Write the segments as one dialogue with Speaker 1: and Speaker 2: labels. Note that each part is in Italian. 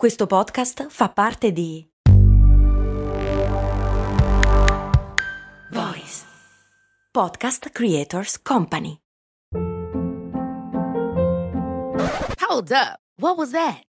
Speaker 1: Questo podcast fa parte di Voice Podcast Creators Company.
Speaker 2: Hold up. What was that?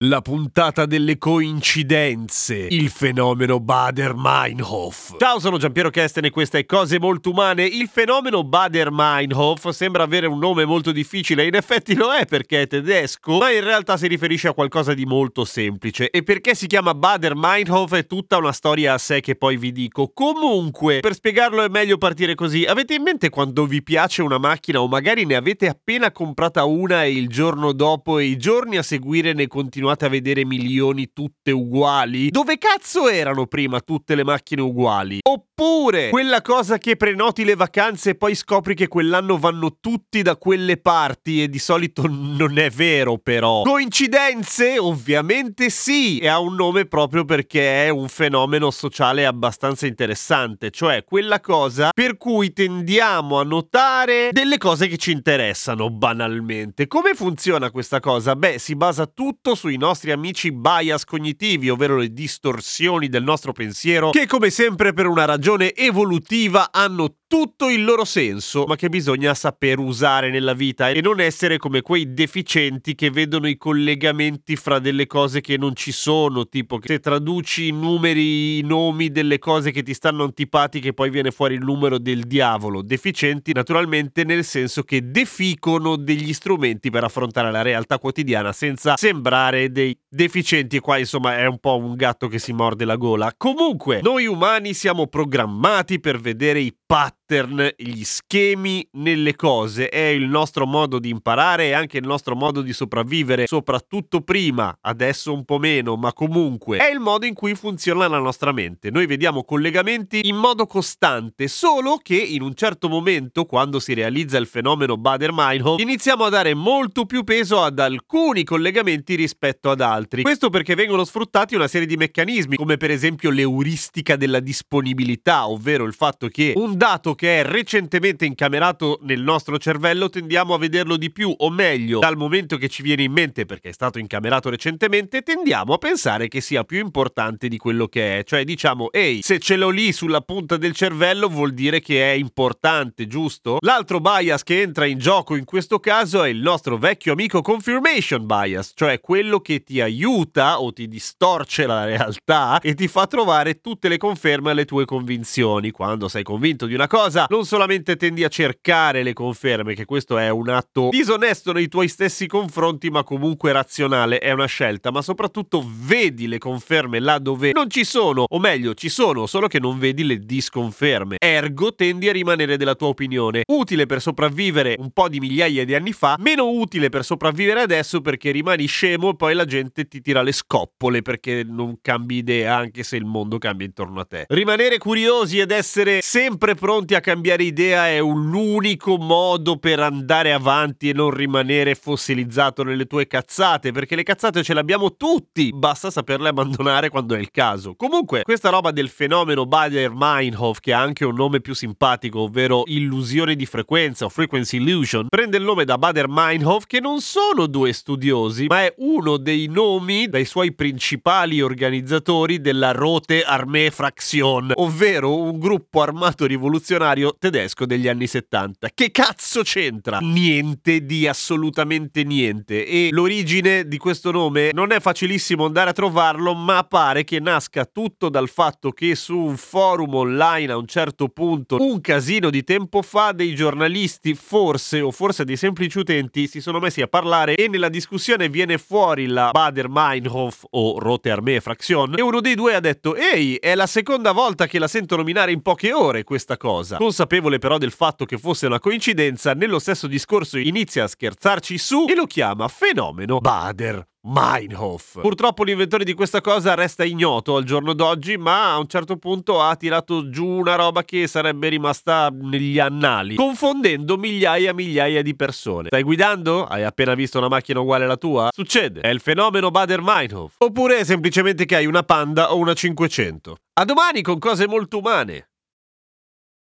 Speaker 3: La puntata delle coincidenze, il fenomeno Bader-Meinhof. Ciao, sono Giampiero Kesten e questa è Cose Molto Umane. Il fenomeno Bader-Meinhof sembra avere un nome molto difficile, in effetti lo è perché è tedesco, ma in realtà si riferisce a qualcosa di molto semplice. E perché si chiama Bader-Meinhof è tutta una storia a sé che poi vi dico. Comunque, per spiegarlo è meglio partire così. Avete in mente quando vi piace una macchina o magari ne avete appena comprata una e il giorno dopo e i giorni a seguire ne continuate continuate a vedere milioni tutte uguali? Dove cazzo erano prima tutte le macchine uguali? Oppure quella cosa che prenoti le vacanze e poi scopri che quell'anno vanno tutti da quelle parti e di solito non è vero però. Coincidenze? Ovviamente sì, e ha un nome proprio perché è un fenomeno sociale abbastanza interessante, cioè quella cosa per cui tendiamo a notare delle cose che ci interessano banalmente. Come funziona questa cosa? Beh, si basa tutto sui nostri amici bias cognitivi, ovvero le distorsioni del nostro pensiero, che come sempre per una ragione evolutiva hanno tutto il loro senso, ma che bisogna saper usare nella vita e non essere come quei deficienti che vedono i collegamenti fra delle cose che non ci sono, tipo che se traduci i numeri, i nomi delle cose che ti stanno antipatiche, poi viene fuori il numero del diavolo. Deficienti naturalmente nel senso che deficono degli strumenti per affrontare la realtà quotidiana senza sembrare dei deficienti qua insomma è un po' un gatto che si morde la gola. Comunque, noi umani siamo programmati per vedere i but pattern, gli schemi nelle cose, è il nostro modo di imparare e anche il nostro modo di sopravvivere, soprattutto prima, adesso un po' meno, ma comunque è il modo in cui funziona la nostra mente. Noi vediamo collegamenti in modo costante, solo che in un certo momento, quando si realizza il fenomeno Bader-Meinhof, iniziamo a dare molto più peso ad alcuni collegamenti rispetto ad altri. Questo perché vengono sfruttati una serie di meccanismi, come per esempio l'euristica della disponibilità, ovvero il fatto che un dato che è recentemente incamerato nel nostro cervello tendiamo a vederlo di più, o meglio, dal momento che ci viene in mente perché è stato incamerato recentemente, tendiamo a pensare che sia più importante di quello che è. Cioè diciamo, ehi, se ce l'ho lì sulla punta del cervello vuol dire che è importante, giusto? L'altro bias che entra in gioco in questo caso è il nostro vecchio amico confirmation bias, cioè quello che ti aiuta o ti distorce la realtà e ti fa trovare tutte le conferme alle tue convinzioni. Quando sei convinto di una cosa, non solamente tendi a cercare le conferme, che questo è un atto disonesto nei tuoi stessi confronti, ma comunque razionale, è una scelta, ma soprattutto vedi le conferme là dove non ci sono, o meglio, ci sono, solo che non vedi le disconferme. Ergo tendi a rimanere della tua opinione. Utile per sopravvivere un po' di migliaia di anni fa, meno utile per sopravvivere adesso perché rimani scemo e poi la gente ti tira le scoppole perché non cambi idea anche se il mondo cambia intorno a te. Rimanere curiosi ed essere sempre pronti a cambiare idea è l'unico modo per andare avanti e non rimanere fossilizzato nelle tue cazzate, perché le cazzate ce le abbiamo tutti, basta saperle abbandonare quando è il caso. Comunque, questa roba del fenomeno Bader-Meinhof, che ha anche un nome più simpatico, ovvero illusione di frequenza o frequency illusion, prende il nome da Bader-Meinhof, che non sono due studiosi, ma è uno dei nomi dai suoi principali organizzatori della Rote Armee Fraktion, ovvero un gruppo armato rivoluzionario rivoluzionario tedesco degli anni 70. Che cazzo c'entra? Niente di assolutamente niente. E l'origine di questo nome non è facilissimo andare a trovarlo, ma pare che nasca tutto dal fatto che su un forum online a un certo punto, un casino di tempo fa, dei giornalisti, forse o forse dei semplici utenti, si sono messi a parlare e nella discussione viene fuori la Bader-Meinhof o Rote Armee Fraktion e uno dei due ha detto ehi, è la seconda volta che la sento nominare in poche ore questa cosa. Coincidenza. Consapevole però del fatto che fosse una coincidenza, nello stesso discorso inizia a scherzarci su e lo chiama fenomeno Bader Meinhof. Purtroppo l'inventore di questa cosa resta ignoto al giorno d'oggi, ma a un certo punto ha tirato giù una roba che sarebbe rimasta negli annali, confondendo migliaia e migliaia di persone. Stai guidando? Hai appena visto una macchina uguale alla tua? Succede, è il fenomeno Bader-Meinhof. Oppure è semplicemente che hai una Panda o una 500. A domani con cose molto umane.